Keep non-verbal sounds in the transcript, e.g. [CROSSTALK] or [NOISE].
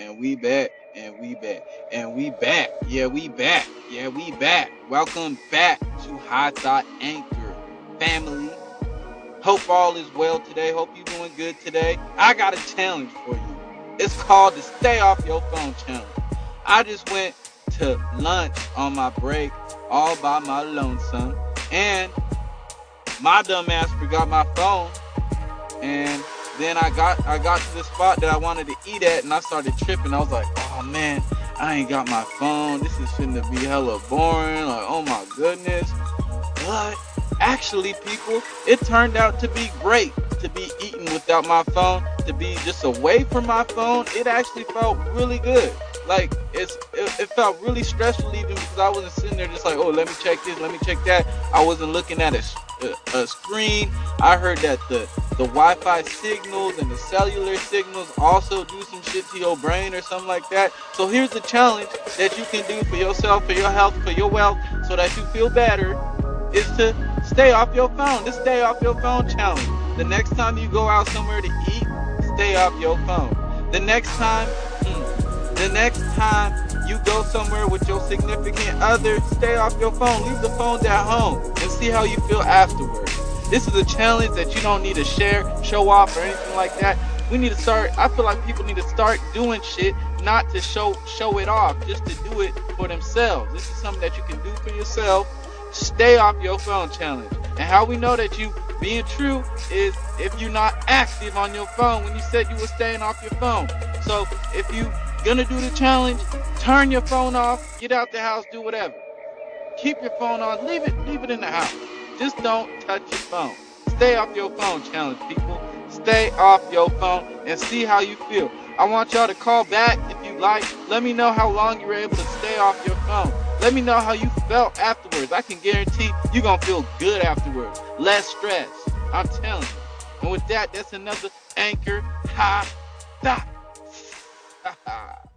and we back, and we back, and we back. Yeah, we back. Yeah, we back. Welcome back to High Thought Anchor family. Hope all is well today. Hope you're doing good today. I got a challenge for you. It's called the Stay Off Your Phone Challenge. I just went to lunch on my break all by my lonesome, and my dumb ass forgot my phone, and then I got I got to the spot that I wanted to eat at, and I started tripping. I was like, oh man, I ain't got my phone. This is finna be hella boring. Like, oh my goodness. But actually, people, it turned out to be great to be eating without my phone, to be just away from my phone. It actually felt really good. Like it's it, it felt really stressful even because I wasn't sitting there just like, oh, let me check this, let me check that. I wasn't looking at a a, screen. I heard that the the Wi-Fi signals and the cellular signals also do some shit to your brain or something like that. So here's the challenge that you can do for yourself, for your health, for your wealth, so that you feel better, is to stay off your phone. This stay off your phone challenge. The next time you go out somewhere to eat, stay off your phone. The next time, the next time you go somewhere with your significant other, stay off your phone. Leave the phone at home and see how you feel afterwards. This is a challenge that you don't need to share, show off, or anything like that. We need to start. I feel like people need to start doing shit, not to show show it off, just to do it for themselves. This is something that you can do for yourself. Stay off your phone challenge. And how we know that you being true is if you're not active on your phone when you said you were staying off your phone. So if you gonna do the challenge, turn your phone off, get out the house, do whatever. Keep your phone on, leave it, leave it in the house. Just don't touch your phone. Stay off your phone challenge, people. Stay off your phone and see how you feel. I want y'all to call back if you like. Let me know how long you were able to stay off your phone. Let me know how you felt afterwards. I can guarantee you're gonna feel good afterwards. Less stress. I'm telling you. And with that, that's another anchor high thought ha [LAUGHS] ha.